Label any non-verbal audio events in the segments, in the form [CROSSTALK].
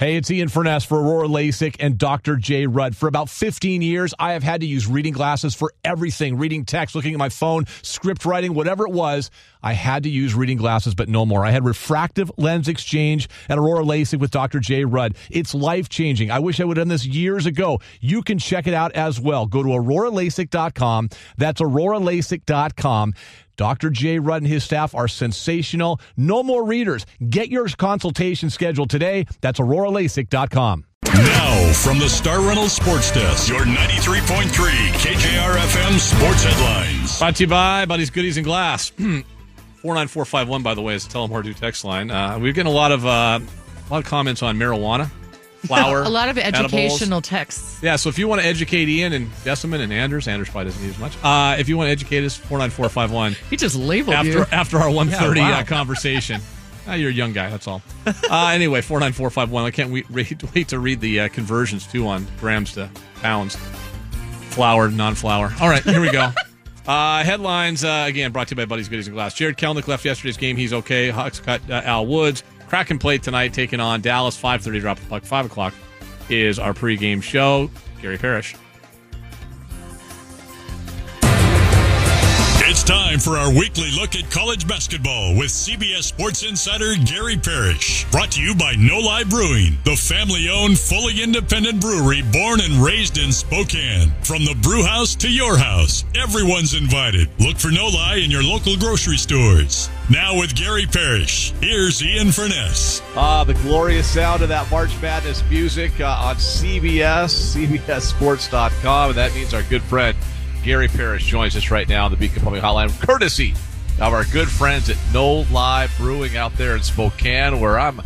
Hey, it's Ian Furness for Aurora LASIK and Dr. J. Rudd. For about 15 years, I have had to use reading glasses for everything reading text, looking at my phone, script writing, whatever it was. I had to use reading glasses, but no more. I had refractive lens exchange at Aurora LASIK with Dr. J. Rudd. It's life changing. I wish I would have done this years ago. You can check it out as well. Go to auroralasik.com. That's auroralasik.com. Dr. J. Rudd and his staff are sensational. No more readers. Get your consultation scheduled today. That's auroralasik.com. Now, from the Star Reynolds Sports Desk, your 93.3 KJR FM Sports Headlines. Brought to you by Buddy's Goodies and Glass. [CLEARS THROAT] 49451, by the way, is the Tullamore text line. Uh, we're getting a lot of, uh, a lot of comments on marijuana flour. a lot of educational edibles. texts. Yeah, so if you want to educate Ian and Jessamyn and Anders, Anders probably doesn't need as much. Uh, if you want to educate us, four nine four five one. He just labeled after you after our one thirty Yeah, wow. uh, [LAUGHS] conversation. Uh, you're a young guy, that's all. Uh, anyway, four nine four five one. I can't wait, wait, wait to read the uh, conversions too on grams to pounds, flour, non-flour. All right, here we go. [LAUGHS] Uh, headlines uh, again brought to you by Buddy's Goodies and Glass. Jarred Kelenic left yesterday's game. He's okay. Hawks cut uh, Al Woods. Kraken played tonight, taking on Dallas. Five thirty. Drop the puck. Five o'clock is our pregame show. Gary Parrish. Time for our weekly look at college basketball with CBS Sports Insider Gary Parrish. Brought to you by No Lie Brewing, the family owned, fully independent brewery born and raised in Spokane. From the brew house to your house, everyone's invited. Look for No Lie in your local grocery stores. Now with Gary Parrish, here's Ian Furness. Ah, the glorious sound of that March Madness music uh, on CBS, CBSSports.com. And that means our good friend Gary Parrish joins us right now on the Beacon Plumbing Hotline, courtesy of our good friends at No Lie Brewing out there in Spokane, where I'm.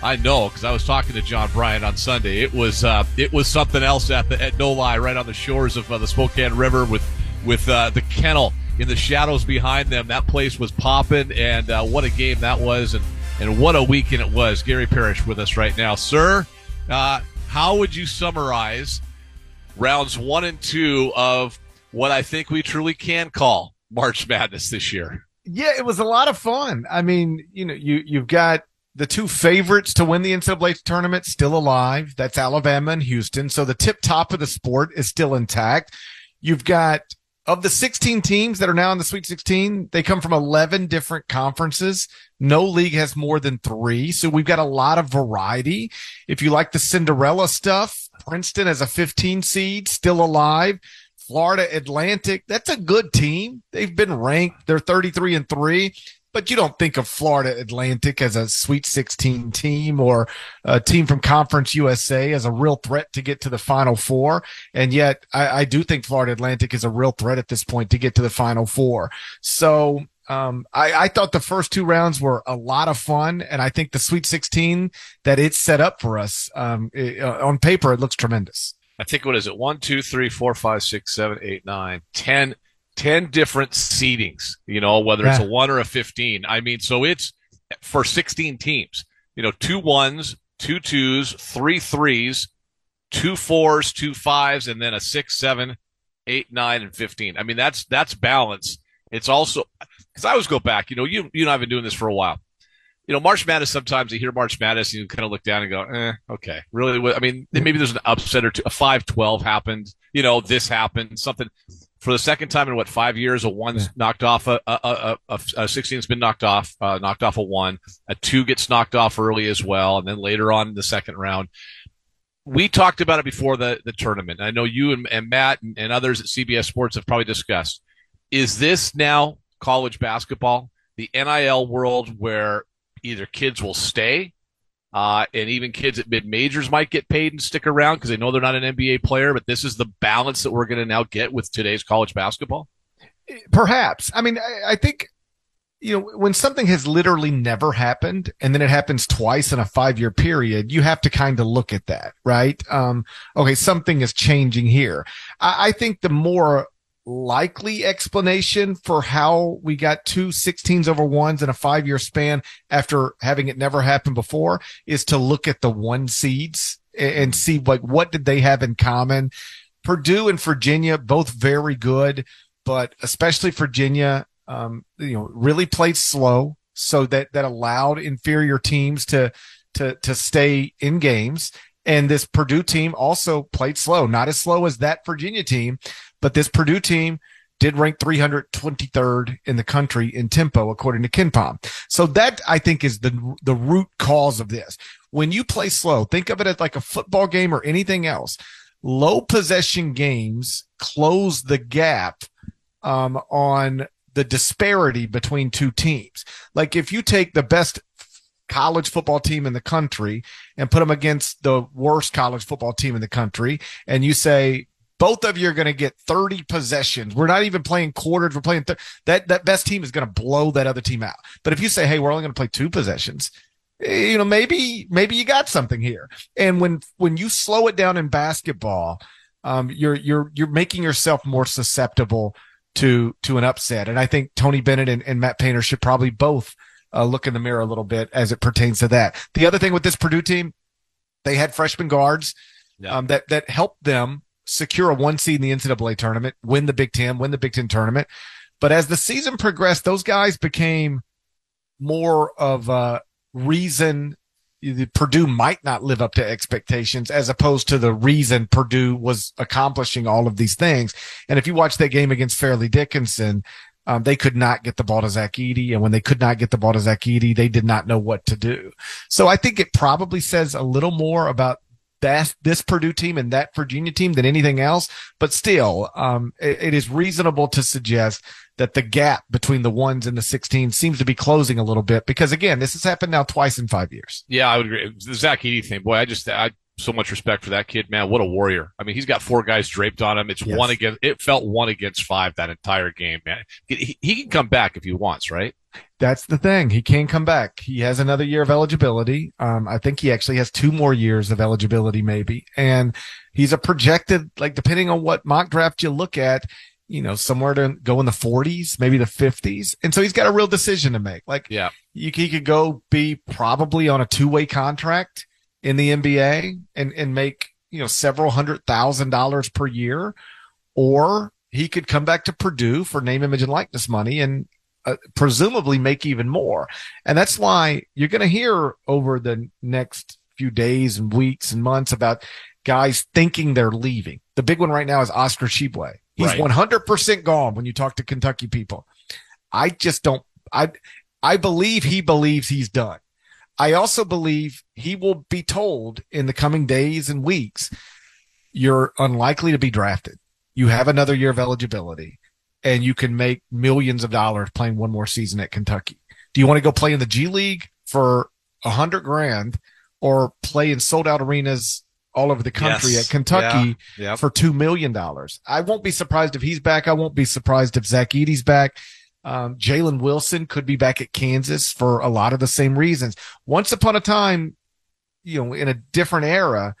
I know because I was talking to John Bryant on Sunday. It was uh, it was something else at the, at No Lie, right on the shores of uh, the Spokane River, with with uh, the kennel in the shadows behind them. That place was popping, and uh, what a game that was, and and what a weekend it was. Gary Parrish with us right now, sir. Uh, how would you summarize rounds one and two of what I think we truly can call March Madness this year? Yeah, it was a lot of fun. I mean, you know, you you've got the two favorites to win the NCAA tournament still alive. That's Alabama and Houston. So the tip top of the sport is still intact. You've got of the 16 teams that are now in the Sweet 16, they come from 11 different conferences. No league has more than three. So we've got a lot of variety. If you like the Cinderella stuff, Princeton as a 15 seed, still alive. Florida Atlantic, that's a good team. They've been ranked. They're 33 and 3, but you don't think of Florida Atlantic as a Sweet 16 team or a team from Conference USA as a real threat to get to the Final Four. And yet I, I do think Florida Atlantic is a real threat at this point to get to the Final Four. So um, I, I thought the first two rounds were a lot of fun, and I think the Sweet 16 that it's set up for us um, it- uh, on paper it looks tremendous. I think what is it? One, two, three, four, five, six, seven, eight, nine, ten, ten different seedings. You know, whether it's a one or a fifteen. I mean, so it's for sixteen teams. You know, two ones, two twos, three threes, two fours, two fives, and then a six, seven, eight, nine, and fifteen. I mean, that's that's balance. It's also because I always go back. You know, you you and I've been doing this for a while you know, March Madness, sometimes you hear March Madness and you kind of look down and go, eh, okay, really? I mean, maybe there's an upset or two. A 5-12 happened. You know, this happened. Something for the second time in what, five years, a one's knocked off, a, a, a, a, a 16's been knocked off, uh, knocked off a one. A two gets knocked off early as well. And then later on in the second round, we talked about it before the, the tournament. I know you and, and Matt and, and others at CBS Sports have probably discussed. Is this now college basketball, the NIL world where either kids will stay, uh, and even kids at mid majors might get paid and stick around because they know they're not an NBA player, but this is the balance that we're going to now get with today's college basketball? Perhaps. I mean, I, I think, you know, when something has literally never happened and then it happens twice in a five year period, you have to kind of look at that, right? Um, okay, something is changing here. I, I think the more likely explanation for how we got two 16s over ones in a five year span after having it never happened before is to look at the one seeds and, see like what did they have in common. Purdue and Virginia, both very good, but especially Virginia, um, you know, really played slow. So that, that allowed inferior teams to, to to stay in games. And this Purdue team also played slow, not as slow as that Virginia team, but this Purdue team did rank 323rd in the country in tempo, according to KenPom. So that I think is the the root cause of this. When you play slow, think of it as like a football game or anything else. Low possession games close the gap um, on the disparity between two teams. Like if you take the best college football team in the country and put them against the worst college football team in the country, and you say both of you are going to get 30 possessions. We're not even playing quarters. We're playing th- that that best team is going to blow that other team out. But if you say, "Hey, we're only going to play two possessions," eh, you know, maybe maybe you got something here. And when when you slow it down in basketball, um, you're you're you're making yourself more susceptible to to an upset. And I think Tony Bennett and, and Matt Painter should probably both uh, look in the mirror a little bit as it pertains to that. The other thing with this Purdue team, they had freshman guards yeah. um, that that helped them secure a one seed in the NCAA tournament, win the Big Ten, win the Big Ten tournament. But as the season progressed, those guys became more of a reason Purdue might not live up to expectations as opposed to the reason Purdue was accomplishing all of these things. And if you watch that game against Fairleigh Dickinson, um, they could not get the ball to Zach Edey. And when they could not get the ball to Zach Edey, they did not know what to do. So I think it probably says a little more about that this Purdue team and that Virginia team than anything else. But still, um, it, it is reasonable to suggest that the gap between the ones and the 16 seems to be closing a little bit because again, this has happened now twice in five years. Yeah, I would agree. The Zach Edey thing, boy, I just, I so much respect for that kid, man. What a warrior. I mean, he's got four guys draped on him. It's yes. one against, it felt one against five that entire game, man. He, he can come back if he wants, right? That's the thing. He can come back. He has another year of eligibility. Um, I think he actually has two more years of eligibility, maybe. And he's a projected, like, depending on what mock draft you look at, you know, somewhere to go in the 40s, maybe the 50s. And so he's got a real decision to make. Like, yeah, he could go be probably on a two way contract in the NBA and, and make, you know, several hundred thousand dollars per year, or he could come back to Purdue for name, image, and likeness money and uh, presumably make even more. And that's why you're going to hear over the next few days and weeks and months about guys thinking they're leaving. The big one right now is Oscar Tshiebwe. He's right. 100% gone when you talk to Kentucky people. I just don't, I, I believe he believes he's done. I also believe he will be told in the coming days and weeks, you're unlikely to be drafted. You have another year of eligibility and you can make millions of dollars playing one more season at Kentucky. Do you want to go play in the G League for a hundred grand or play in sold out arenas all over the country yes. at Kentucky yeah. yep. for $2 million? I won't be surprised if he's back. I won't be surprised if Zach Edey's back. Um, Jalen Wilson could be back at Kansas for a lot of the same reasons. Once upon a time, you know, in a different era,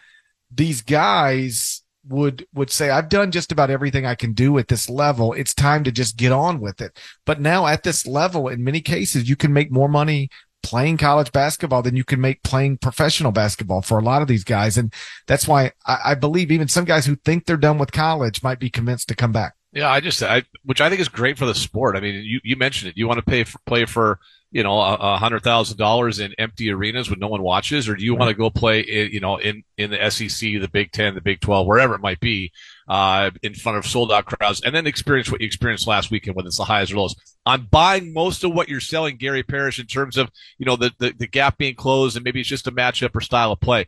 these guys would would say I've done just about everything I can do at this level. It's time to just get on with it. But now at this level, in many cases, you can make more money playing college basketball than you can make playing professional basketball for a lot of these guys. And that's why I, I believe even some guys who think they're done with college might be convinced to come back. Yeah, I just, I, which I think is great for the sport. I mean, you, you mentioned it. You want to pay for, play for, you know, a hundred thousand dollars in empty arenas when no one watches, or do you right. want to go play, in, you know, in, in the SEC, the Big Ten, the Big 12, wherever it might be, uh, in front of sold out crowds and then experience what you experienced last weekend, whether it's the highs or lows. I'm buying most of what you're selling, Gary Parrish, in terms of, you know, the, the, the gap being closed and maybe it's just a matchup or style of play.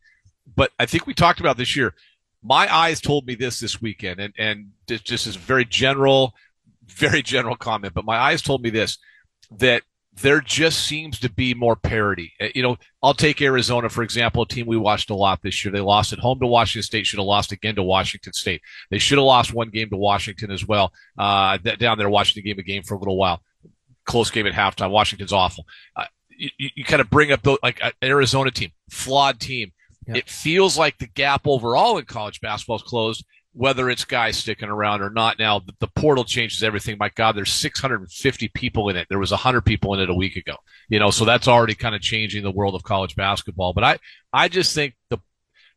But I think we talked about this year. My eyes told me this this weekend and, and just as very general, very general comment, but my eyes told me this, that there just seems to be more parity. Uh, you know, I'll take Arizona, for example, a team we watched a lot this year. They lost at home to Washington State, should have lost again to Washington State. They should have lost one game to Washington as well. Uh, down there, Washington game a game for a little while. Close game at halftime. Washington's awful. Uh, you, you, kind of bring up the, like Arizona team, flawed team. It feels like the gap overall in college basketball is closed whether it's guys sticking around or not. Now the, the, portal changes everything. My God, there's 650 people in it. There was 100 people in it a week ago. You know, so that's already kind of changing the world of college basketball. But I, I just think the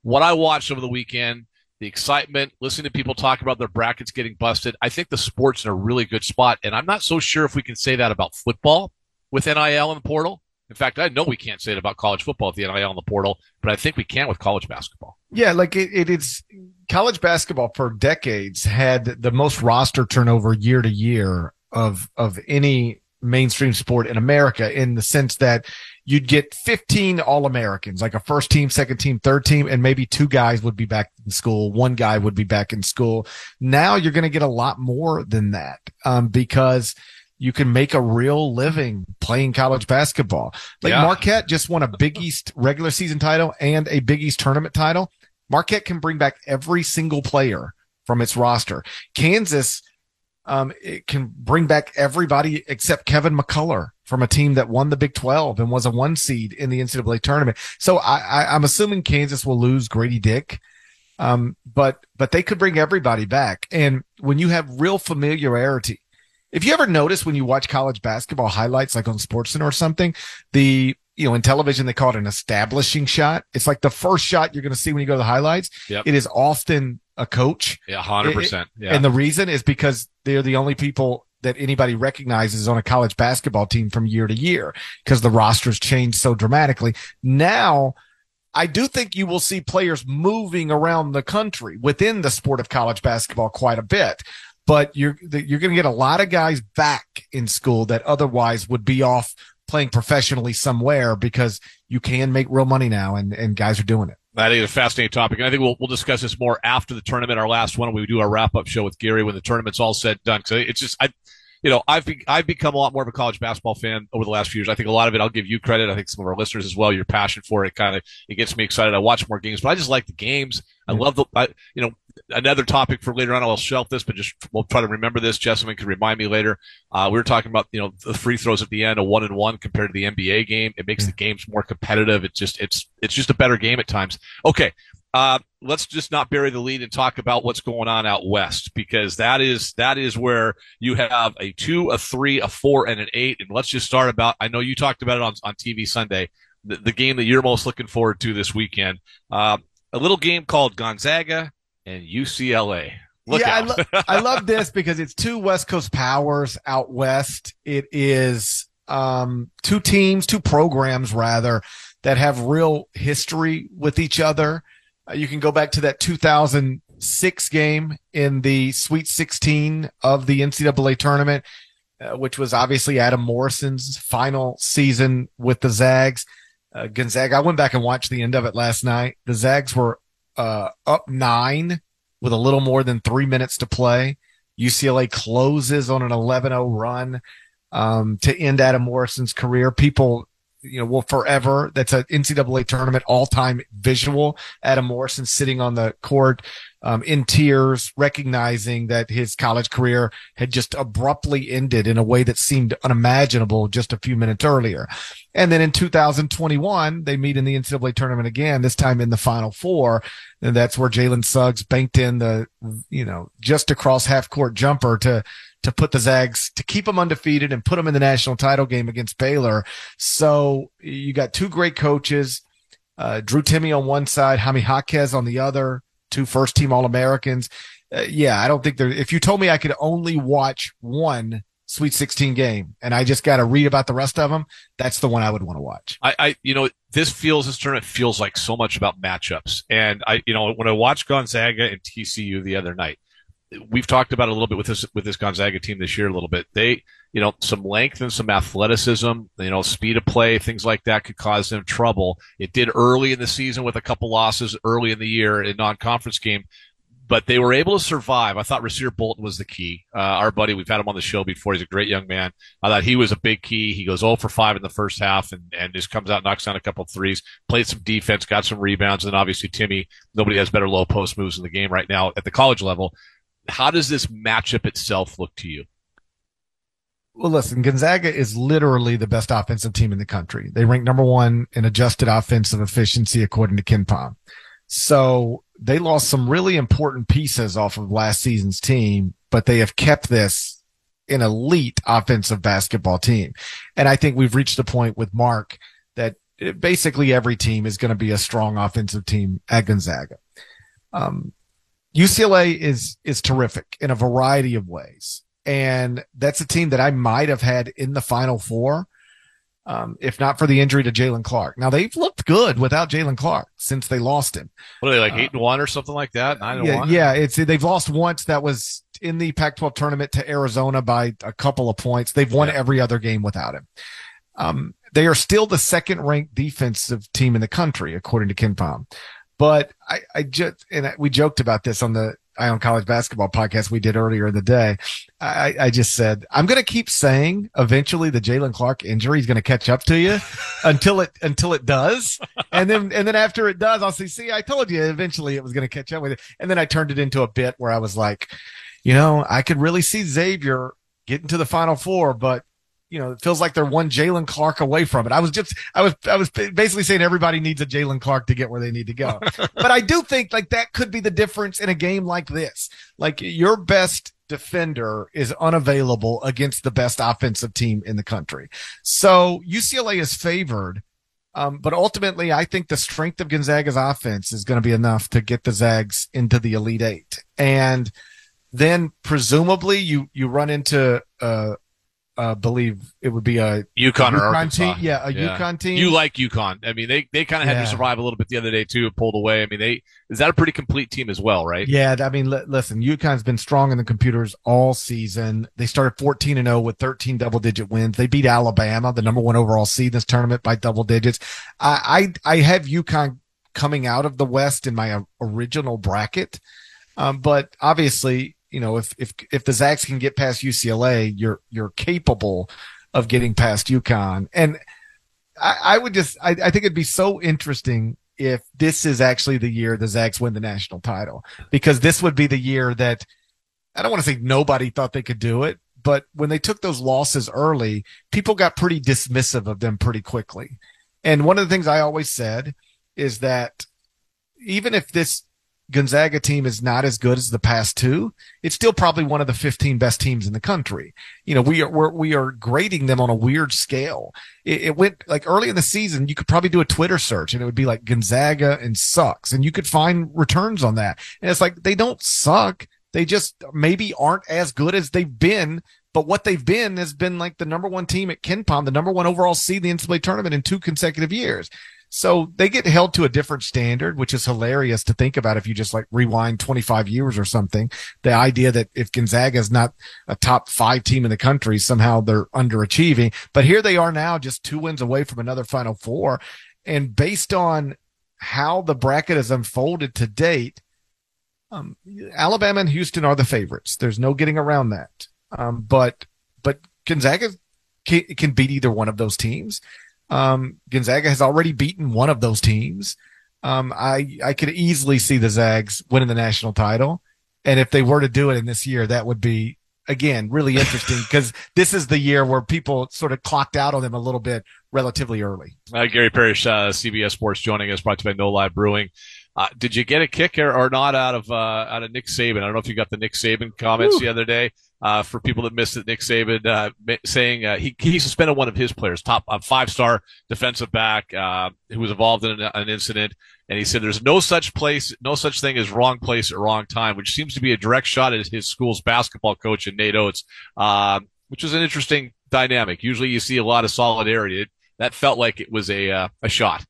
what I watched over the weekend, the excitement, listening to people talk about their brackets getting busted. I think the sport's in a really good spot, and I'm not so sure if we can say that about football with NIL and the portal. In fact, I know we can't say it about college football at the NIL and the portal, but I think we can with college basketball. Yeah, like it, it is college basketball for decades had the most roster turnover year to year of of any mainstream sport in America in the sense that you'd get 15 all Americans, like a first team, second team, third team, and maybe two guys would be back in school. One guy would be back in school. Now you're going to get a lot more than that, um, because you can make a real living playing college basketball. Like yeah. Marquette just won a Big East regular season title and a Big East tournament title. Marquette can bring back every single player from its roster. Kansas, um, it can bring back everybody except Kevin McCullar from a team that won the Big 12 and was a one seed in the NCAA tournament. So I, I, am assuming Kansas will lose Grady Dick. Um, but, but they could bring everybody back. And when you have real familiarity, if you ever notice when you watch college basketball highlights, like on SportsCenter or something, the, you know, in television, they call it an establishing shot. It's like the first shot you're going to see when you go to the highlights. Yep. It is often a coach. Yeah, hundred percent. Yeah. And the reason is because they're the only people that anybody recognizes on a college basketball team from year to year because the rosters change so dramatically. Now, I do think you will see players moving around the country within the sport of college basketball quite a bit. But you're you're going to get a lot of guys back in school that otherwise would be off playing professionally somewhere because you can make real money now and, and guys are doing it. That is a fascinating topic. And I think we'll, we'll discuss this more after the tournament, our last one, we do our wrap up show with Gary when the tournament's all said done. So it's just, I, you know, I've be, I've become a lot more of a college basketball fan over the last few years. I think a lot of it, I'll give you credit. I think some of our listeners as well. Your passion for it kind of it gets me excited. I watch more games, but I just like the games. I love the, I, you know, another topic for later on. I'll shelf this, but just we'll try to remember this. Jessamyn can remind me later. Uh, we were talking about you know the free throws at the end, a one and one compared to the NBA game. It makes the games more competitive. It's just it's it's just a better game at times. Okay, uh, let's just not bury the lead and talk about what's going on out west because that is that is where you have a two, a three, a four, and an eight. And let's just start about. I know you talked about it on on TV Sunday. The, the game that you're most looking forward to this weekend. Uh, a little game called Gonzaga and UCLA. Look yeah, I, lo- I love [LAUGHS] this because it's two West Coast powers out west. It is um, two teams, two programs rather, that have real history with each other. Uh, you can go back to that 2006 game in the Sweet 16 of the NCAA tournament, uh, which was obviously Adam Morrison's final season with the Zags. Uh, Gonzaga, I went back and watched the end of it last night. The Zags were uh, up nine with a little more than three minutes to play. UCLA closes on an 11-0 run um, to end Adam Morrison's career. People you know, will forever. That's an NCAA tournament all time visual. Adam Morrison sitting on the court, um, in tears, recognizing that his college career had just abruptly ended in a way that seemed unimaginable just a few minutes earlier. And then in 2021, they meet in the NCAA tournament again, this time in the final four. And that's where Jalen Suggs banked in the, you know, just across half court jumper to, to put the Zags to keep them undefeated and put them in the national title game against Baylor. So you got two great coaches, uh, Drew Timme on one side, Jaime Jaquez on the other, two first team All Americans. Uh, yeah, I don't think there, if you told me I could only watch one Sweet 16 game and I just got to read about the rest of them, that's the one I would want to watch. I, I, you know, this feels, this tournament feels like so much about matchups. And I, you know, when I watched Gonzaga and TCU the other night, we've talked about a little bit with this with this Gonzaga team this year a little bit. They, you know, some length and some athleticism, you know, speed of play, things like that could cause them trouble. It did early in the season with a couple losses early in the year in non-conference game, but they were able to survive. I thought Rasir Bolton was the key. Uh, our buddy, we've had him on the show before. He's a great young man. I thought he was a big key. He goes 0 for 5 in the first half and, and just comes out, knocks down a couple threes, played some defense, got some rebounds. And obviously Timme, nobody has better low post moves in the game right now at the college level how does this matchup itself look to you? Well, listen, Gonzaga is literally the best offensive team in the country. They rank number one in adjusted offensive efficiency according to KenPom. So they lost some really important pieces off of last season's team, but they have kept this an elite offensive basketball team. And I think we've reached the point with Mark that basically every team is going to be a strong offensive team at Gonzaga. Um, UCLA is is terrific in a variety of ways. And that's a team that I might have had in the final four. um, if not for the injury to Jaylen Clark. Now they've looked good without Jaylen Clark since they lost him. What are they like eight and one or something like that? Nine and yeah, one. Yeah, it's they've lost once. That was in the Pac-12 tournament to Arizona by a couple of points. They've won Yeah. every other game without him. Um, they are still the second ranked defensive team in the country, according to KenPom. But I, I just, and I- we joked about this on the Eye on College basketball podcast we did earlier in the day. I, I just said, I'm going to keep saying eventually the Jaylen Clark injury is going to catch up to you [LAUGHS] until it, until it does. And then, and then after it does, I'll say, see, I told you eventually it was going to catch up with it. And then I turned it into a bit where I was like, you know, I could really see Xavier getting to the final four, but you know, it feels like they're one Jaylen Clark away from it. I was just, I was, I was basically saying everybody needs a Jaylen Clark to get where they need to go. [LAUGHS] but I do think like that could be the difference in a game like this. Like your best defender is unavailable against the best offensive team in the country. So UCLA is favored. Um, but ultimately, I think the strength of Gonzaga's offense is going to be enough to get the Zags into the Elite Eight. And then presumably you, you run into, uh, uh, believe it would be a UConn or Arkansas. team. Yeah, a UConn team. You like UConn. I mean, they, they kind of had Yeah. to survive a little bit the other day too, pulled away. I mean, they, is that a pretty complete team as well, right? Yeah, I mean, li- listen, UConn's been strong in the computers all season. They started 14 and 0 with 13 double digit wins. They beat Alabama, the number one overall seed in this tournament by double digits. I, I, I have UConn coming out of the West in my uh, original bracket. Um, but obviously, you know, if, if, if the Zags can get past UCLA, you're, you're capable of getting past UConn. And I, I would just, I, I think it'd be so interesting if this is actually the year the Zags win the national title, because this would be the year that I don't want to say nobody thought they could do it, but when they took those losses early, people got pretty dismissive of them pretty quickly. And one of the things I always said is that even if this Gonzaga team is not as good as the past two, it's still probably one of the 15 best teams in the country. You know, we are, we're, we are grading them on a weird scale. It, it went like early in the season, you could probably do a Twitter search and it would be like Gonzaga and sucks and you could find returns on that. And it's like, they don't suck. They just maybe aren't as good as they've been. But what they've been has been like the number one team at KenPom, the number one overall seed in the NCAA tournament in two consecutive years. So they get held to a different standard, which is hilarious to think about if you just like rewind 25 years or something. The idea that if Gonzaga is not a top five team in the country, somehow they're underachieving. But here they are now, just two wins away from another final four. And based on how the bracket has unfolded to date, um, Alabama and Houston are the favorites. There's no getting around that. Um, but, but Gonzaga can, can beat either one of those teams. Um, Gonzaga has already beaten one of those teams. Um, I, I could easily see the Zags winning the national title. And if they were to do it in this year, that would be again really interesting [LAUGHS] because this is the year where people sort of clocked out on them a little bit relatively early. Uh, Gary Parrish, uh, CBS Sports, joining us, brought to you by No Lie Brewing. Uh, did you get a kick or, or not out of uh, out of Nick Saban? I don't know if you got the Nick Saban comments Woo. the other day. Uh, for people that missed it, Nick Saban uh, saying uh, he he suspended one of his players, top five star defensive back, uh, who was involved in an, an incident, and he said there's no such place, no such thing as wrong place at wrong time, which seems to be a direct shot at his school's basketball coach, and Nate Oats, uh, which is an interesting dynamic. Usually, you see a lot of solidarity. It, that felt like it was a uh, a shot.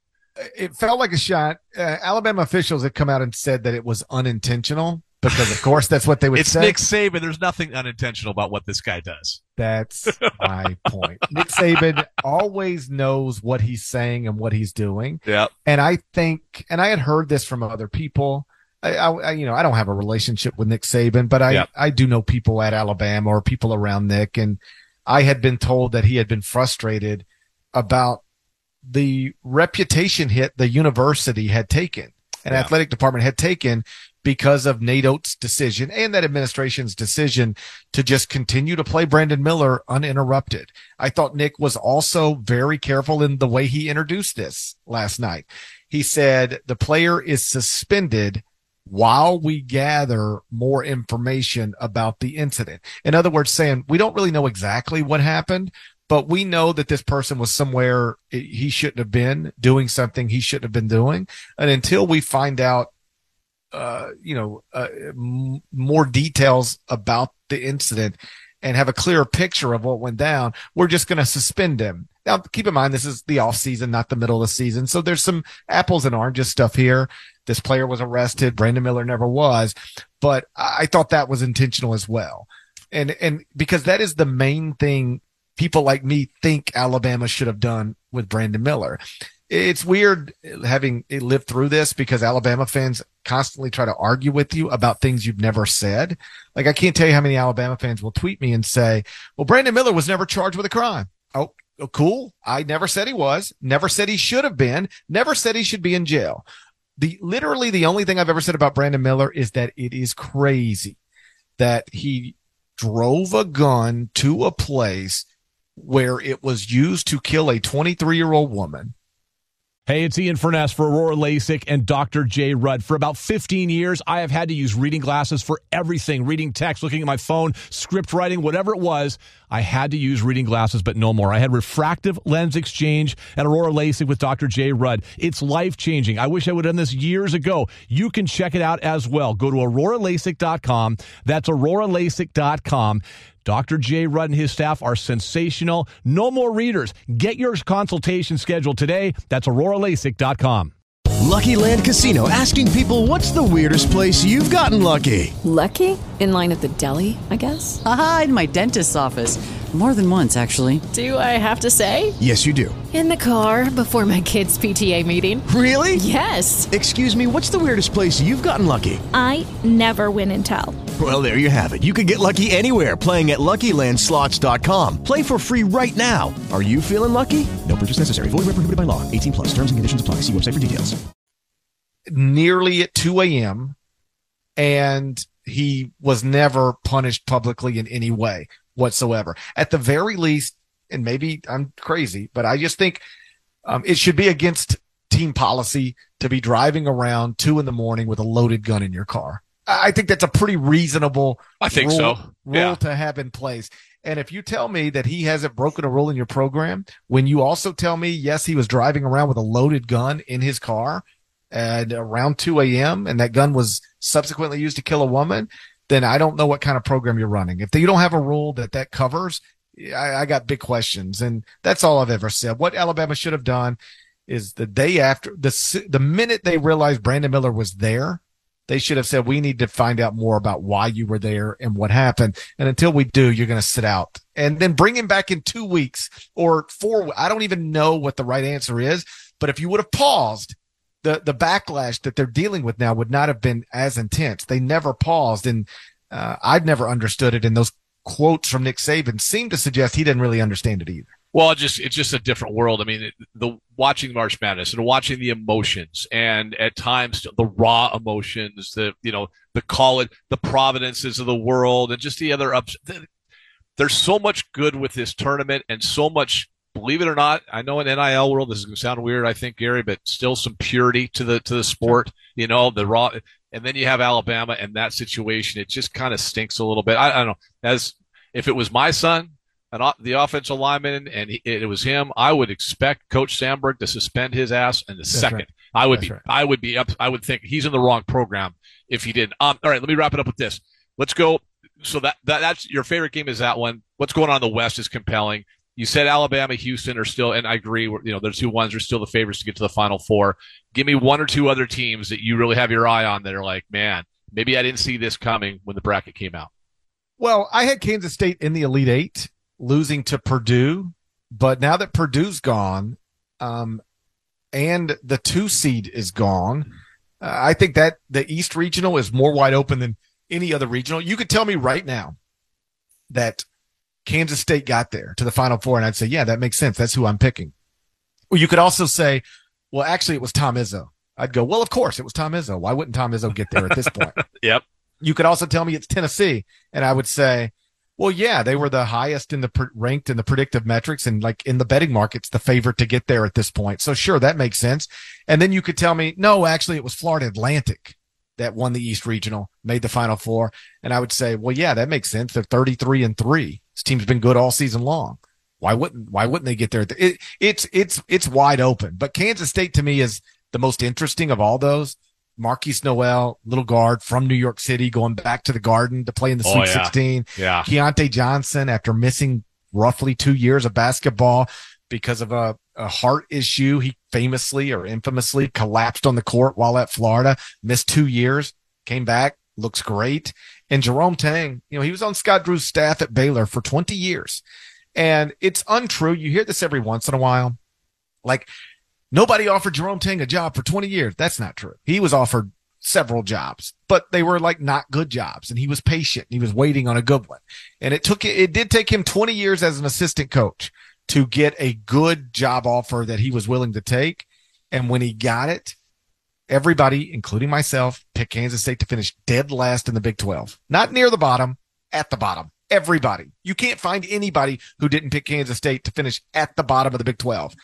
It felt like a shot. Uh, Alabama officials had come out and said that it was unintentional because, of course, that's what they would It's say. Nick Saban. There's nothing unintentional about what this guy does. That's [LAUGHS] my point. Nick Saban always knows what he's saying and what he's doing. Yeah. And I think, and I had heard this from other people. I, I you know, I don't have a relationship with Nick Saban, but I, Yep. I do know people at Alabama or people around Nick. And I had been told that he had been frustrated about the reputation hit the university had taken and Yeah. athletic department had taken because of Nate decision and that administration's decision to just continue to play Brandon Miller uninterrupted. I thought Nick was also very careful in the way he introduced this last night. He said the player is suspended while we gather more information about the incident. In other words, saying we don't really know exactly what happened, but we know that this person was somewhere he shouldn't have been doing something he shouldn't have been doing. And until we find out uh, you know, uh, m- more details about the incident and have a clearer picture of what went down, we're just going to suspend him. Now, keep in mind, this is the off season, not the middle of the season. So there's some apples and oranges stuff here. This player was arrested. Brandon Miller never was, but I thought that was intentional as well. And, and because that is the main thing people like me think Alabama should have done with Brandon Miller. It's weird having lived through this because Alabama fans constantly try to argue with you about things you've never said. Like I can't tell you how many Alabama fans will tweet me and say, well, Brandon Miller was never charged with a crime. Oh, oh cool. I never said he was, never said he should have been, never said he should be in jail. The literally the only thing I've ever said about Brandon Miller is that it is crazy that he drove a gun to a place where it was used to kill a 23 year old woman Hey, it's Ian Furness for Aurora LASIK and Dr. J. Rudd. For about 15 years, I have had to use reading glasses for everything reading text, looking at my phone, script writing, whatever it was. I had to use reading glasses, but no more. I had refractive lens exchange at Aurora LASIK with Dr. J. Rudd. It's life changing. I wish I would have done this years ago. You can check it out as well. Go to auroralasik.com. That's auroralasik.com. Dr. J. Rudd and his staff are sensational. No more readers. Get your consultation scheduled today. That's auroralasik.com. Lucky Land Casino asking people what's the weirdest place you've gotten lucky? Lucky? In line at the deli, I guess? Aha, in my dentist's office. More than once, actually. Do I have to say? Yes, you do. In the car before my kids' PTA meeting. Really? Yes. Excuse me, what's the weirdest place you've gotten lucky? I never win and tell. Well, there you have it. You can get lucky anywhere playing at LuckyLandSlots.com. Play for free right now. Are you feeling lucky? No purchase necessary. Void where prohibited by law. 18 plus. Terms and conditions apply. See website for details. Nearly at 2 a.m. and he was never punished publicly in any way whatsoever. At the very least, and maybe I'm crazy, but I just think um, it should be against team policy to be driving around two in the morning with a loaded gun in your car. I think that's a pretty reasonable. I think rule, so. Rule yeah. to have in place. And if you tell me that he hasn't broken a rule in your program, when you also tell me yes, he was driving around with a loaded gun in his car at around 2 a.m. and that gun was subsequently used to kill a woman, then I don't know what kind of program you're running. If you don't have a rule that that covers, I, I got big questions. And that's all I've ever said. What Alabama should have done is the day after the the minute they realized Brandon Miller was there, they should have said, we need to find out more about why you were there and what happened. And until we do, you're going to sit out and then bring him back in two weeks or four. I don't even know what the right answer is, but if you would have paused, the, the backlash that they're dealing with now would not have been as intense. They never paused. And, uh, I've never understood it. And those quotes from Nick Saban seem to suggest he didn't really understand it either. Well, just it's just a different world. I mean, the watching March Madness and watching the emotions, and at times the raw emotions, the you know the call it the providences of the world, and just the other ups. There's so much good with this tournament, and so much. Believe it or not, I know in NIL world this is going to sound weird. I think Gary, but still some purity to the to the sport. You know the raw, and then you have Alabama and that situation. It just kind of stinks a little bit. I, I don't know. As if it was my son, an, the offensive lineman and he, it was him, I would expect Coach Sandberg to suspend his ass in the That's second. Right. I would That's be, right. I would be up. I would think he's in the wrong program if he didn't. Um, all right, let me wrap it up with this. Let's go. So that, that that's your favorite game is that one. What's going on in the West is compelling. You said Alabama, Houston are still, and I agree. You know, the two ones are still the favorites to get to the Final Four. Give me one or two other teams that you really have your eye on that are like, man, maybe I didn't see this coming when the bracket came out. Well, I had Kansas State in the Elite Eight, losing to Purdue, but now that Purdue's gone, um, and the two seed is gone, uh, I think that the East Regional is more wide open than any other regional. You could tell me right now that Kansas State got there to the Final Four, and I'd say, yeah, that makes sense. That's who I'm picking. Or you could also say, well, actually, it was Tom Izzo. I'd go, well, of course, it was Tom Izzo. Why wouldn't Tom Izzo get there at this point? [LAUGHS] yep. You could also tell me it's Tennessee, and I would say, well, yeah, they were the highest in the ranked in the predictive metrics and like in the betting markets, the favorite to get there at this point. So sure, that makes sense. And then you could tell me, no, actually, it was Florida Atlantic that won the East Regional, made the Final Four, and I would say, well, yeah, that makes sense. They're thirty three and three. This team's been good all season long. Why wouldn't Why wouldn't they get there? It, it's it's it's wide open. But Kansas State to me is the most interesting of all those Markquis Nowell, little guard from New York City, going back to the Garden to play in the oh, Sweet oh, yeah. 16. Yeah. Keyontae Johnson, after missing roughly two years of basketball, because of a, a heart issue. He famously or infamously collapsed on the court while at Florida, missed two years, came back, looks great. And Jerome Tang, you know, he was on Scott Drew's staff at Baylor for 20 years. And it's untrue. You hear this every once in a while. Like nobody offered Jerome Tang a job for 20 years. That's not true. He was offered several jobs, but they were like not good jobs. And he was patient. He was waiting on a good one. And it took, it did take him 20 years as an assistant coach to get a good job offer that he was willing to take. And when he got it, everybody, including myself, picked Kansas State to finish dead last in the Big 12. Not near the bottom, at the bottom. Everybody. You can't find anybody who didn't pick Kansas State to finish at the bottom of the Big 12.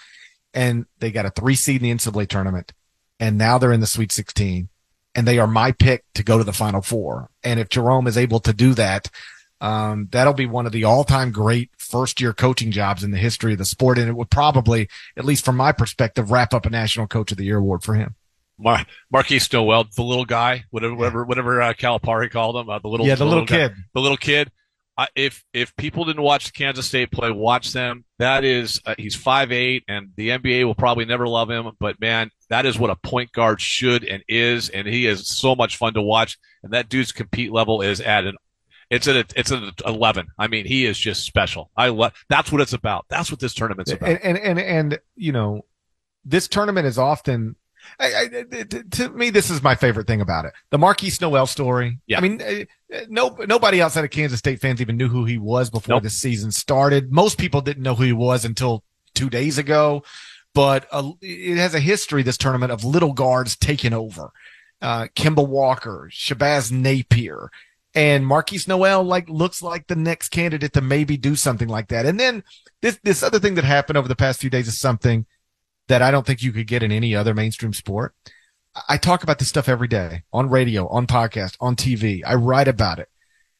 And they got a three seed in the NCAA tournament. And now they're in the Sweet 16 and they are my pick to go to the Final Four. And if Jerome is able to do that, um, that'll be one of the all-time great first-year coaching jobs in the history of the sport, and it would probably, at least from my perspective, wrap up a National Coach of the Year award for him. Mar- Markquis Nowell, the little guy, whatever, whatever, whatever uh, Calipari called him, uh, the little, yeah, the, the little, little kid, guy, the little kid. If if people didn't watch Kansas State play, watch them. That is, uh, he's five eight, and the NBA will probably never love him. But man, that is what a point guard should and is, and he is so much fun to watch. And that dude's compete level is at an it's an it's an eleven. I mean, he is just special. I love that's what it's about. That's what this tournament's about. And and and, and you know, this tournament is often I, I, to me, this is my favorite thing about it. The Markquis Nowell story. Yeah. I mean, uh, no, nobody outside of Kansas State fans even knew who he was before Nope. the season started. Most people didn't know who he was until two days ago, but uh, it has a history, this tournament of little guards taking over. Uh, Kemba Walker, Shabazz Napier, and Markquis Nowell like looks like the next candidate to maybe do something like that. And then this, this other thing that happened over the past few days is something that I don't think you could get in any other mainstream sport. I talk about this stuff every day on radio, on podcast, on TV. I write about it.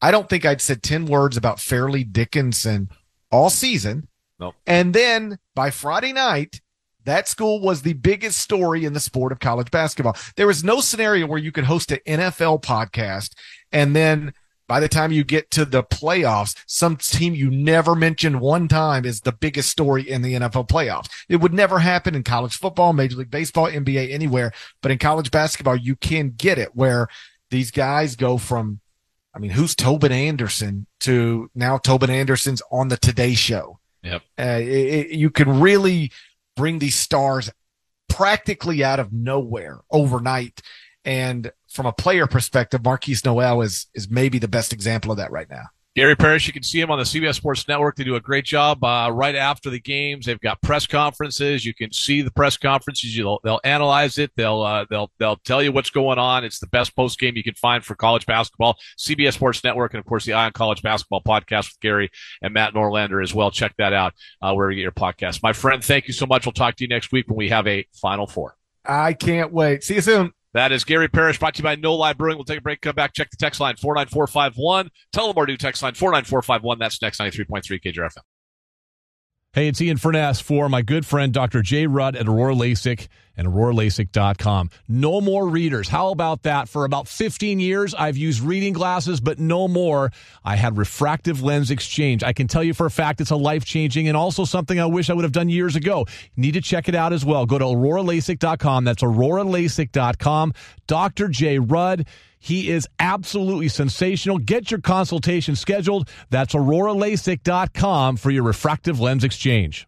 I don't think I'd said 10 words about Fairleigh Dickinson all season. Nope. And then by Friday night, that school was the biggest story in the sport of college basketball. There was no scenario where you could host an NFL podcast and then by the time you get to the playoffs, some team you never mentioned one time is the biggest story in the NFL playoffs. It would never happen in college football, Major League Baseball, NBA, anywhere. But in college basketball, you can get it where these guys go from, I mean, who's Tobin Anderson to now Tobin Anderson's on the Today Show. Yep. Uh, it, it, you can really bring these stars practically out of nowhere overnight. And from a player perspective, Markquis Nowell is is maybe the best example of that right now. Gary Parrish, you can see him on the CBS Sports Network. They do a great job uh, right after the games. They've got press conferences. You can see the press conferences. They'll, they'll analyze it. They'll uh, they'll they'll tell you what's going on. It's the best post game you can find for college basketball. CBS Sports Network and of course the Eye on College Basketball podcast with Gary and Matt Norlander as well. Check that out uh, wherever you get your podcast. My friend, thank you so much. We'll talk to you next week when we have a Final Four. I can't wait. See you soon. That is Gary Parrish, brought to you by No Lie Brewing. We'll take a break, come back, check the text line 49451. Tell them our new text line 49451. That's next 93.3 KJR FM. Hey, it's Ian Furness for my good friend Dr. Jay Rudd at Aurora LASIK and AuroraLASIK.com. No more readers. How about that? For about 15 years, I've used reading glasses, but no more. I had refractive lens exchange. I can tell you for a fact it's a life changing and also something I wish I would have done years ago. Need to check it out as well. Go to AuroraLASIK.com. That's AuroraLASIK.com. Dr. Jay Rudd. He is absolutely sensational. Get your consultation scheduled. That's auroralasik.com for your refractive lens exchange.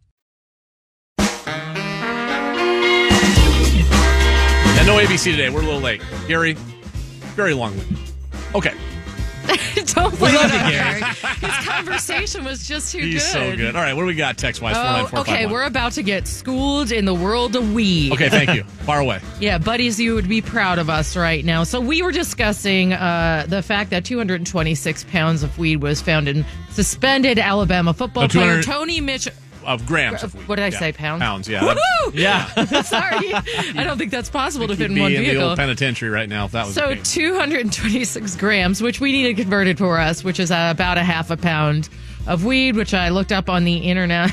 No ABC today. We're a little late. Gary, very long week. Okay. [LAUGHS] Don't blame love it on Gary. His conversation was just too He's good. so good. All right, what do we got text wise? Oh, okay, we're about to get schooled in the world of weed. Okay, thank you. [LAUGHS] Far away. Yeah, buddies, you would be proud of us right now. So we were discussing uh, the fact that 226 pounds of weed was found in suspended Alabama football player 200 Tony Mitch. Of grams. Of weed. What did I Yeah. say? Pounds. Pounds, yeah. Woohoo! Yeah. [LAUGHS] Sorry, I don't think that's possible to fit in one in the vehicle. old penitentiary right now if that was So 226 grams, which we needed converted for us, which is uh, about a half a pound of weed, which I looked up on the internet.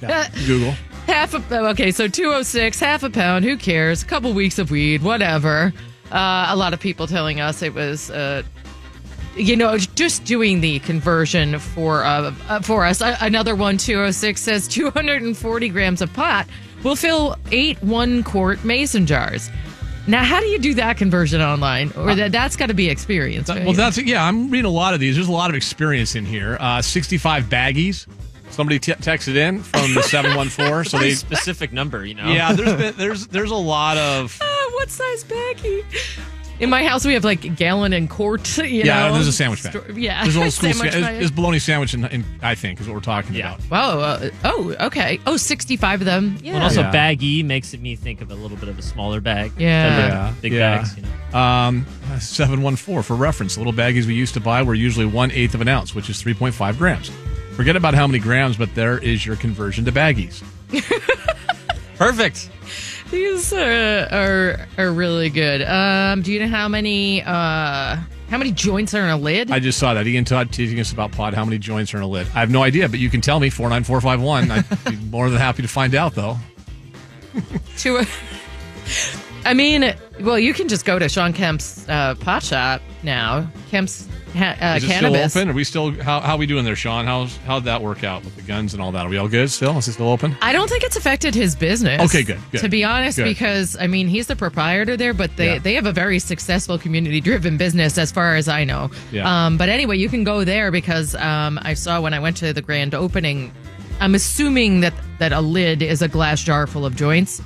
[LAUGHS] Google. half a okay, so 206, half a pound. Who cares? A couple weeks of weed, whatever. Uh, a lot of people telling us it was uh, you know, just doing the conversion for uh, uh, for us. Uh, another one, 206 says 240 grams of pot will fill eight one quart mason jars. Now, how do you do that conversion online? Or that that's got to be experience. right? Well, that's yeah. I'm reading a lot of these. There's a lot of experience in here. Uh, 65 baggies. Somebody t- texted in from the 714. so Pretty they specific number, you know. yeah. There's been, there's there's a lot of [LAUGHS] Ah, what size baggie? In my house, we have like gallon and quart. [LAUGHS] You yeah. know, There's a sandwich bag. Sto- Yeah, There's old [LAUGHS] school. Sandwich Sa- bag. is bologna sandwich, in, in, I think, is what we're talking about. Whoa. Uh, oh, okay. Oh, 65 of them. Yeah. And also, Yeah. baggy makes me think of a little bit of a smaller bag. Yeah. Yeah, Big yeah. bags, you know. Um, 714 for reference. The little baggies we used to buy were usually one eighth of an ounce, which is 3.5 grams. Forget about how many grams, but there is your conversion to baggies. [LAUGHS] Perfect. These uh, are are really good. Um, do you know how many uh how many joints are in a lid? I just saw that. Ian Todd teaching us about pod. How many joints are in a lid? I have no idea, but you can tell me 49451. I'd be more than happy to find out, though. [LAUGHS] to I mean, well, you can just go to Sean Kemp's uh, pot shop now. Kemp's ha- uh, Is it cannabis. still open? Are we still how how we doing there, Sean? How's how'd that work out with the guns and all that? Are we all good still? Is it still open? I don't think it's affected his business. Okay, good, good, To be honest, good. because I mean, he's the proprietor there, but they, Yeah. they have a very successful community driven business as far as I know. Yeah. Um, but anyway, you can go there because um, I saw when I went to the grand opening. I'm assuming that that a lid is a glass jar full of joints,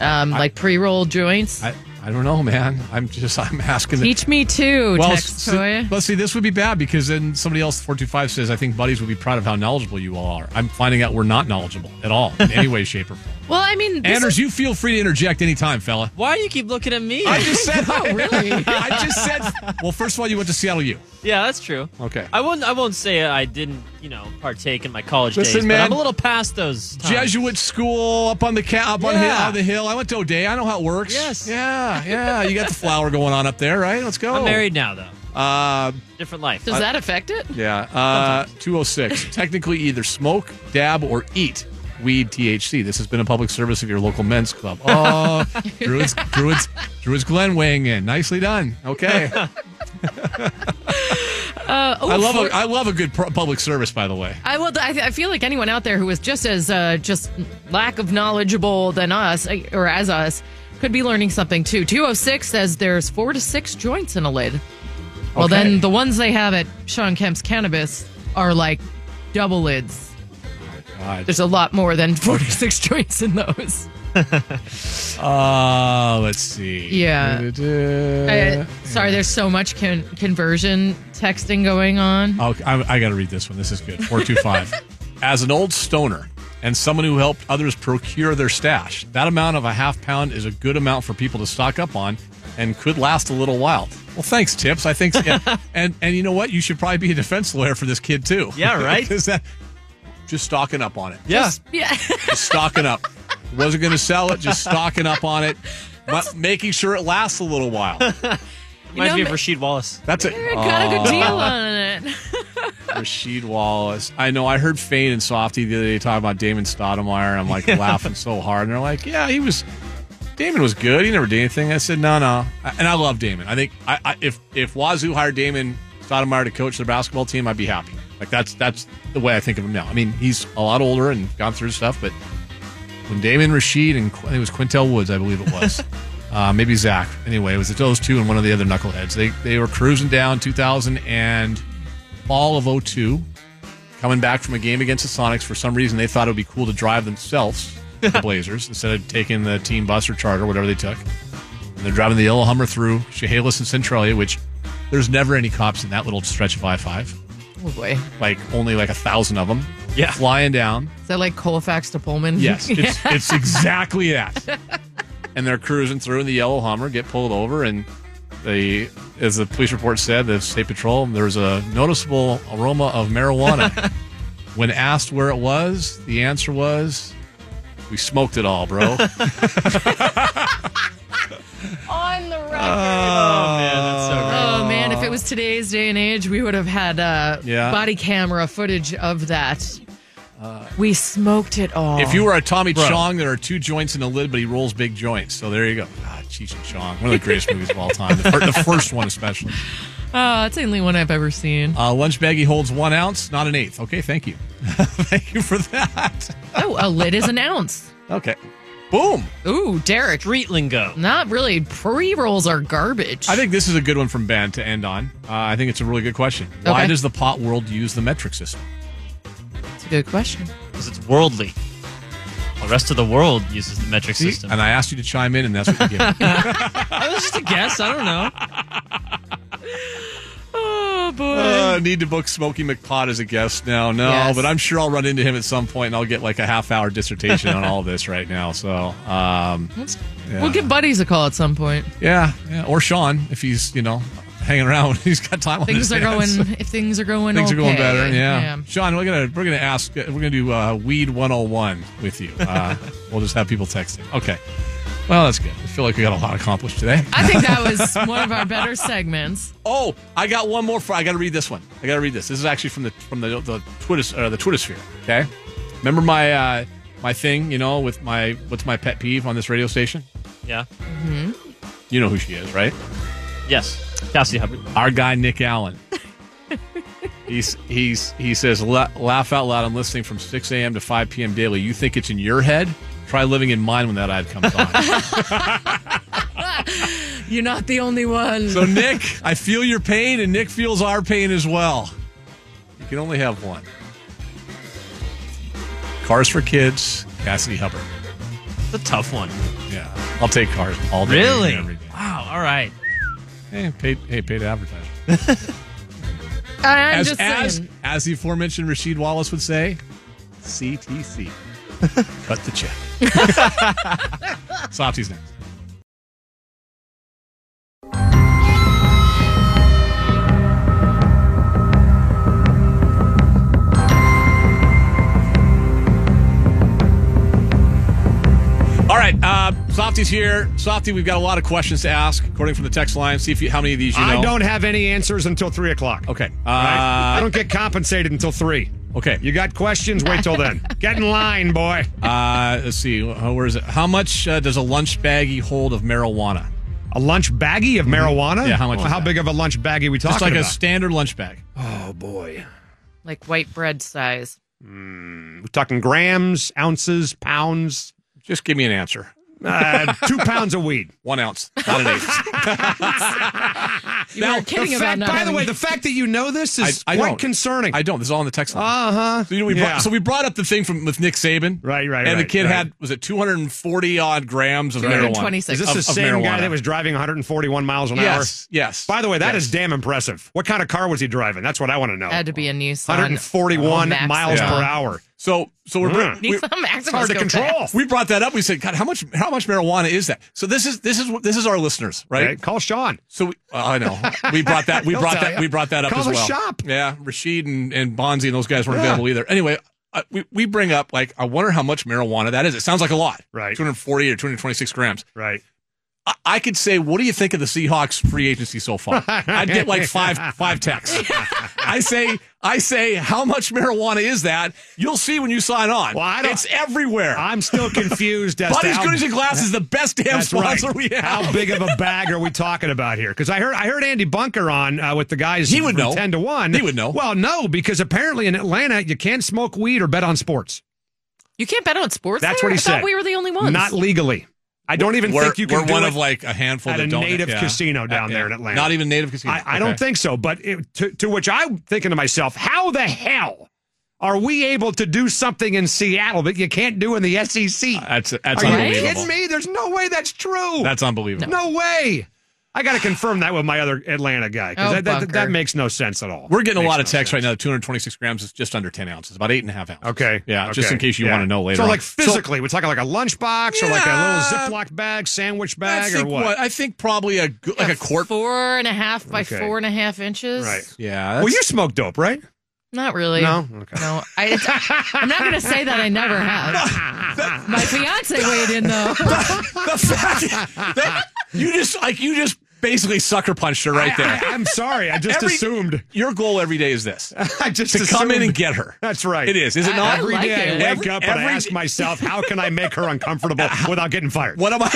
um, like pre rolled joints. I I don't know, man. I'm just I'm asking. the- Teach me too, well, text s- Toya. let's see. This would be bad because then somebody else, four two five says, "I think buddies would be proud of how knowledgeable you all are." I'm finding out we're not knowledgeable at all in any [LAUGHS] way, shape, or form. Well, I mean, Anders, is- you feel free to interject anytime, fella. Why do you keep looking at me? I just said, [LAUGHS] Oh, really? [LAUGHS] I just said. Well, first of all, you went to Seattle U. yeah, that's true. Okay. I won't. I won't say I didn't, you know, partake in my college Listen, days. man. but I'm a little past those. Times. Jesuit school up on the ca- up on, the, Yeah. on the hill. I went to O'Dea. I know how it works. Yes. Yeah, yeah. You got the flower [LAUGHS] going on up there, right? Let's go. I'm married now, though. Uh, Different life. Does that affect it? yeah. Uh, 206. Technically, either smoke, dab, or eat weed THC. This has been a public service of your local men's club. Oh, [LAUGHS] Druids, Druids, Druids Glen weighing in. Nicely done. Okay. [LAUGHS] Uh, oh, I love for- a I love a good pro- public service. By the way. I will. I, I feel like anyone out there who is just as uh, just lack of knowledgeable than us uh, or as us could be learning something too. Two hundred six says there's four to six joints in a lid. Well, Okay. then the ones they have at Sean Kemp's Cannabis are like double lids. God. There's a lot more than [LAUGHS] 46 joints in those. Uh, [LAUGHS] let's see. Yeah. Uh, sorry, there's so much con- conversion texting going on. Oh, I, I got to read this one. This is good. 425. [LAUGHS] As an old stoner and someone who helped others procure their stash, that amount of a half pound is a good amount for people to stock up on and could last a little while. Well, thanks, Tips. I think, yeah. and and you know what? You should probably be a defense lawyer for this kid too. Yeah, right? 'Cause that, just stocking up on it. Yeah. Yeah. [LAUGHS] Just stocking up. Wasn't going to sell it. Just stocking up on it, but making sure it lasts a little while. [LAUGHS] Reminds know, me of ma- Rasheed Wallace. That's it. Got a good oh. deal [LAUGHS] on it. Rasheed Wallace. I know. I heard Fane and Softy the other day talking about Damon Stoudamire, and I'm like laughing so hard. And they're like, "Yeah, he was. Damon was good. He never did anything." I said, "No, no." And I love Damon. I think I, I, if if Wazoo hired Damon Stoudamire to coach their basketball team, I'd be happy. Like that's that's the way I think of him now. I mean, he's a lot older and gone through stuff, but when Damon Rasheed and I think it was Qyntel Woods, I believe it was. [LAUGHS] Uh, maybe Zach. Anyway, it was those two and one of the other knuckleheads. They they were cruising down 2000 and fall of 02, coming back from a game against the Sonics. For some reason, they thought it would be cool to drive themselves, the [LAUGHS] Blazers, instead of taking the team bus or charter, whatever they took. And they're driving the yellow Hummer through Chehalis and Centralia, which there's never any cops in that little stretch of I-5. Oh boy. Like only like a thousand of them. Yeah. flying down. Is that like Colfax to Pullman? Yes, [LAUGHS] it's, it's exactly that. [LAUGHS] And they're cruising through in the yellow Hummer, get pulled over, and the as the police report said, the state patrol there was a noticeable aroma of marijuana. [LAUGHS] when asked where it was, the answer was, "We smoked it all, bro." On the record. Oh man, that's so great. Oh man, if it was today's day and age, we would have had uh, Yeah. body camera footage of that. we smoked it all. if you were a Tommy Bro. Chong, there are two joints in the lid, but he rolls big joints. So there you go. God, Cheech and Chong, one of the greatest movies of all time. The, fir- the first one, especially. [LAUGHS] Oh, that's the only one I've ever seen. Uh, lunch baggie holds one ounce, not an eighth. Okay, thank you. [LAUGHS] thank you for that. Oh, a lid is an ounce. Okay. Boom. Ooh, Derek. Street lingo. Not really. Pre rolls are garbage. I think this is a good one from Ben to end on. Uh, I think it's a really good question. Why Okay. does the pot world use the metric system? it's a good question. Because it's worldly. The rest of the world uses the metric See? system. And I asked you to chime in, and that's what you give. me. that was just a guess. I don't know. Boy. Uh, need to book Smokey McPot as a guest now. No, Yes. but I'm sure I'll run into him at some point, and I'll get like a half hour dissertation on all this right now. So, um, yeah. We'll give buddies a call at some point. yeah, yeah, or Sean if he's you know hanging around, [LAUGHS] he's got time. on Things are going. [LAUGHS] If things are going. Things are going okay. better. Yeah. Sean, we're gonna we're gonna ask. We're gonna do uh, weed 101 with you. Uh, [LAUGHS] we'll just have people texting. Okay. Well, that's good. I feel like we got a lot accomplished today. I think that was [LAUGHS] one of our better segments. Oh, I got one more. For, I got to read this one. I got to read this. This is actually from the from the the Twitter uh, the Twitter sphere. Okay, remember my uh, my thing, you know, with my what's my pet peeve on this radio station? Yeah. You know who she is, right? Yes. Cassidy Hubbard. Our guy Nick Allen. [LAUGHS] he's he's he says laugh out loud. I'm listening from 6 a.m. to 5 p.m. daily. You think it's in your head? Try living in mine when that ad comes on. [LAUGHS] You're not the only one. so Nick, I feel your pain, and Nick feels our pain as well. You can only have one. Cars for Kids, Cassidy Hubbard. It's a tough one. Yeah, I'll take cars all day. Really? Every day. Wow. All right. Hey, paid, hey, paid advertising. [LAUGHS] I'm as, just as, saying. as the aforementioned Rasheed Wallace would say, CTC. [LAUGHS] Cut the check. [LAUGHS] Softy's next. All right, uh, Softy's here. Softy, we've got a lot of questions to ask, according from the text line. See if you, how many of these you know. I don't have any answers until three o'clock. Okay. Uh, Right? I don't get compensated until three. Okay. You got questions? Wait till then. [LAUGHS] Get in line, boy. Uh, let's see. Uh, Where is it? How much uh, does a lunch baggie hold of marijuana? A lunch baggie of marijuana? Yeah, how much Well, how that? big of a lunch baggie we talking Just like about? a standard lunch bag. oh boy, Like white bread size. we're talking grams, ounces, pounds? Just give me an answer. Uh, two pounds of weed. One ounce, not an eighth. [LAUGHS] You were kidding the about fact, not by the way, the fact that you know this is I- I quite don't. concerning. I don't. This is all on the text line. Uh huh. so, you know, we yeah. brought, so we brought up the thing from with Nick Saban. Right, right, And the kid right. had, was it 240 odd grams of marijuana? 226. is this of- the same guy that was driving 141 miles an hour? Yes, yes. By the way, that Yes. is damn impressive. What kind of car was he driving? That's what I want to know. Had to be a Nissan. 141 Oh, miles Maxima. per hour. So, so we're, Mm. we, It's hard to control. fast. we brought that up. We said, God, how much, how much marijuana is that? So this is, this is, this is our listeners, right? Right? Call Sean. So we, uh, I know we brought that we [LAUGHS] brought that ya. we brought that up Call as well. shop. Yeah, Rasheed and and Bonzi and those guys weren't Yeah. available either. Anyway, uh, we we bring up like I wonder how much marijuana that is. It sounds like a lot, Right. Two hundred forty or two hundred twenty six grams. Right. I, I could say, what do you think of the Seahawks free agency so far? [LAUGHS] I'd get like five five texts. I say I say how much marijuana is that? You'll see when you sign on. Well, I don't- it's everywhere. I'm still [LAUGHS] confused as to Buddy's how, Goodies and Glass is the best damn That's right. sponsor we have. How big of a [LAUGHS] bag are we talking about here? Because I heard I heard Andy Bunker on uh, with the guys. He would from know. ten to one. He would know. Well, no, because apparently in Atlanta you can't smoke weed or bet on sports. You can't bet on sports. That's there? what he I thought said. we were the only ones. Not legally. I don't even we're, think you can we're do one of like a handful at a native yeah. casino down Uh, there in Atlanta. Not even native casino. I, I don't think so. But it, to, to which I'm thinking to myself, how the hell are we able to do something in Seattle that you can't do in the SEC? That's that's are you kidding me? There's no way that's true. That's unbelievable. no way. I got to confirm that with my other Atlanta guy because Oh, that, that, Bunker. that makes no sense at all. We're getting a lot of no texts right now. 226 grams is just under 10 ounces, about eight and a half ounces. Okay. Yeah, just in case you yeah. want to know later. So, on. like physically, we're talking like a lunchbox or like a little Ziploc bag, sandwich bag, or think what? I think probably a g- like a quart. Four and a half by Okay. four and a half inches. Right. Yeah. Well, you smoke dope, right? Not really. No? Okay. No. I, it's, I'm not going to say that I never have. [LAUGHS] My fiance weighed in though. the fact that you just like you just basically sucker punched her right there. I, am sorry. I just Every- assumed. Your goal every day is this: [LAUGHS] I just to come in and get her. That's right. It is, is it I- not? I Every like day it. I wake Every- up and I ask myself, how can I make her uncomfortable [LAUGHS] without getting fired? What am I?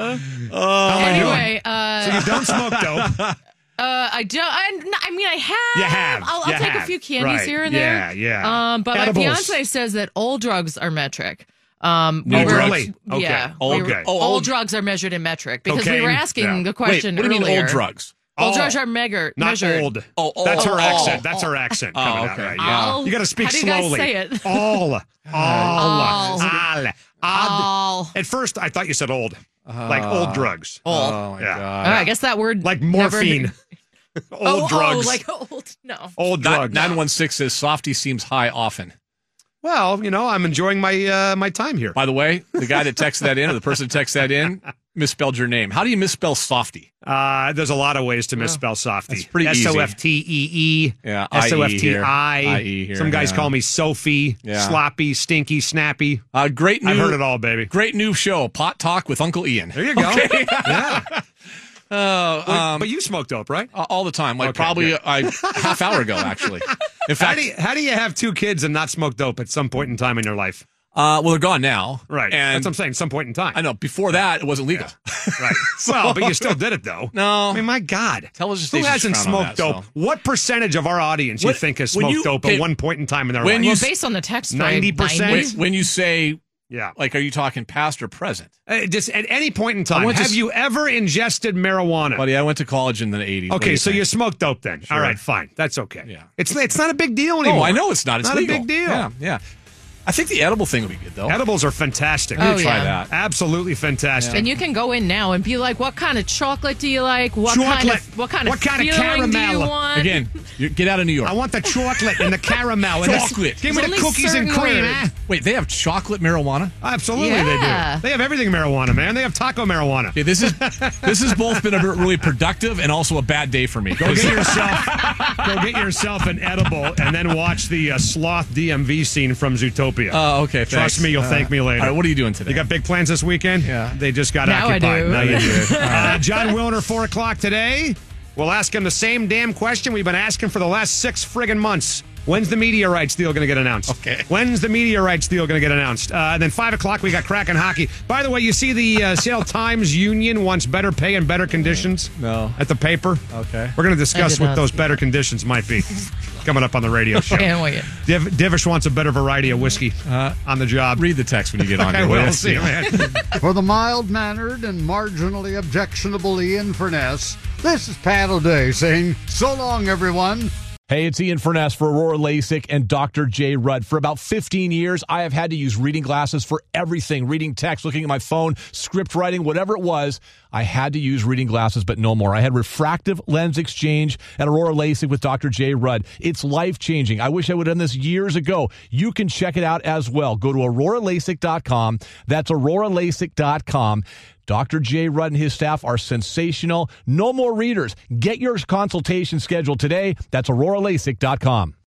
[LAUGHS] Anyway, uh, So you don't smoke dope. uh, I don't. I, I mean, I have. You have. I'll, I'll You take a few candies Right. here and there. Yeah, yeah. Um, but Edibles. my fiance says that all drugs are metric. Um, New we were- drugs? Okay. Yeah. Oh, we were- okay. Oh, all old- drugs are measured in metric because Okay. we were asking Yeah. the Wait, question what do you mean earlier. old drugs? All Oh. drugs are measured. Not measured. old. Oh, oh, That's her oh, accent. oh, That's her accent Oh, coming okay. out right. Yeah. All- You got to speak How do you guys slowly. say it? [LAUGHS] All. All. All. All. All. At first, I thought you said old, like old drugs, Oh my Yeah. god! Oh, I guess that word like never- morphine. [LAUGHS] old oh, drugs. Oh, like old. No. old drugs. Nine one six says softy seems high often. Well, you know, I'm enjoying my uh, my time here. By the way, the guy that texted that in, or the person that texted that in, [LAUGHS] misspelled your name. How do you misspell softy? Uh, there's a lot of ways to misspell softy. That's pretty easy. S O F T E E. Yeah, S O F T. I. Some guys yeah. call me Sophie, Yeah. sloppy, stinky, snappy. Uh, great new. I've heard it all, baby. Great new show, Pot Talk with Uncle Ian. There you go. [LAUGHS] yeah. [LAUGHS] Oh, But- um, but you smoke dope, right? uh, all the time, like Okay, probably good. a half hour ago, actually. In [LAUGHS] How fact, do, you, how do you have two kids and not smoke dope at some point in time in your life? uh, well, they're gone now, Right. And That's what I'm saying. Some point in time. I know before that it wasn't legal. Right. [LAUGHS] well, but you still did it though. [LAUGHS] No. I mean, my God. Television Who hasn't smoked that, dope? so. What percentage of our audience you think has smoked you- dope okay, at one point in time in their when life? you Well, s- based on the text, 90%? 90%. When, when you say, yeah. like, are you talking past or present? Uh, just at any point in time, went to have you ever ingested marijuana? Buddy, I went to college in the 80s. Okay, you so think? you smoked dope then. Sure. All right, fine. That's okay. Yeah. It's it's not a big deal anymore. Oh, I know it's not. It's not legal. a big deal. Yeah, yeah. I think the edible thing would be good, though. Edibles are fantastic. Oh, try yeah. that. Absolutely fantastic. And you can go in now and be like, "What kind of chocolate do you like? What kind of what kind of What kind of feeling do you caramel? want?" Again, you, get out of New York. I want the chocolate and the caramel. and the- Chocolate. Give me There's the only cookies and certain cream. words. eh? Wait, they have chocolate marijuana? Absolutely, Yeah. they do. They have everything marijuana, man. They have taco marijuana. Okay, this is this has both been a really productive and also a bad day for me. Go get yourself, go get yourself an edible, and then watch the uh, sloth DMV scene from Zootopia. Oh, okay. Trust thanks. me, you'll Uh, thank me later. All right, what are you doing today? You got big plans this weekend? Yeah. They just got Now I occupied. do. Now you do. [LAUGHS] Uh, Jon Wilner, 4 o'clock today. We'll ask him the same damn question we've been asking for the last six friggin' months. When's the media rights deal going to get announced? Okay. When's the media rights deal going to get announced? Uh, and then 5 o'clock, we got Kraken Hockey. By the way, you see the uh, Seattle Times Union wants better pay and better conditions? No. At the paper? Okay. We're going to discuss what those see better conditions might be. [LAUGHS] Coming up on the radio [LAUGHS] show. Can't wait. Div- Divish wants a better variety of whiskey uh, on the job. Read the text when you get on. I [LAUGHS] here, will will. See you, man. [LAUGHS] For the mild mannered and marginally objectionable Ian Furness, this is Pat O'Day saying, So long, everyone. Hey, it's Ian Furness for Aurora LASIK and Dr. J. Rudd. For about 15 years, I have had to use reading glasses for everything reading text, looking at my phone, script writing, whatever it was. I had to use reading glasses, but no more. I had refractive lens exchange at Aurora LASIK with Dr. J. Rudd. It's life changing. I wish I would have done this years ago. You can check it out as well. Go to auroralasik.com. That's auroralasik.com. Dr. J. Rudd and his staff are sensational. No more readers. Get your consultation scheduled today. That's auroralasik.com.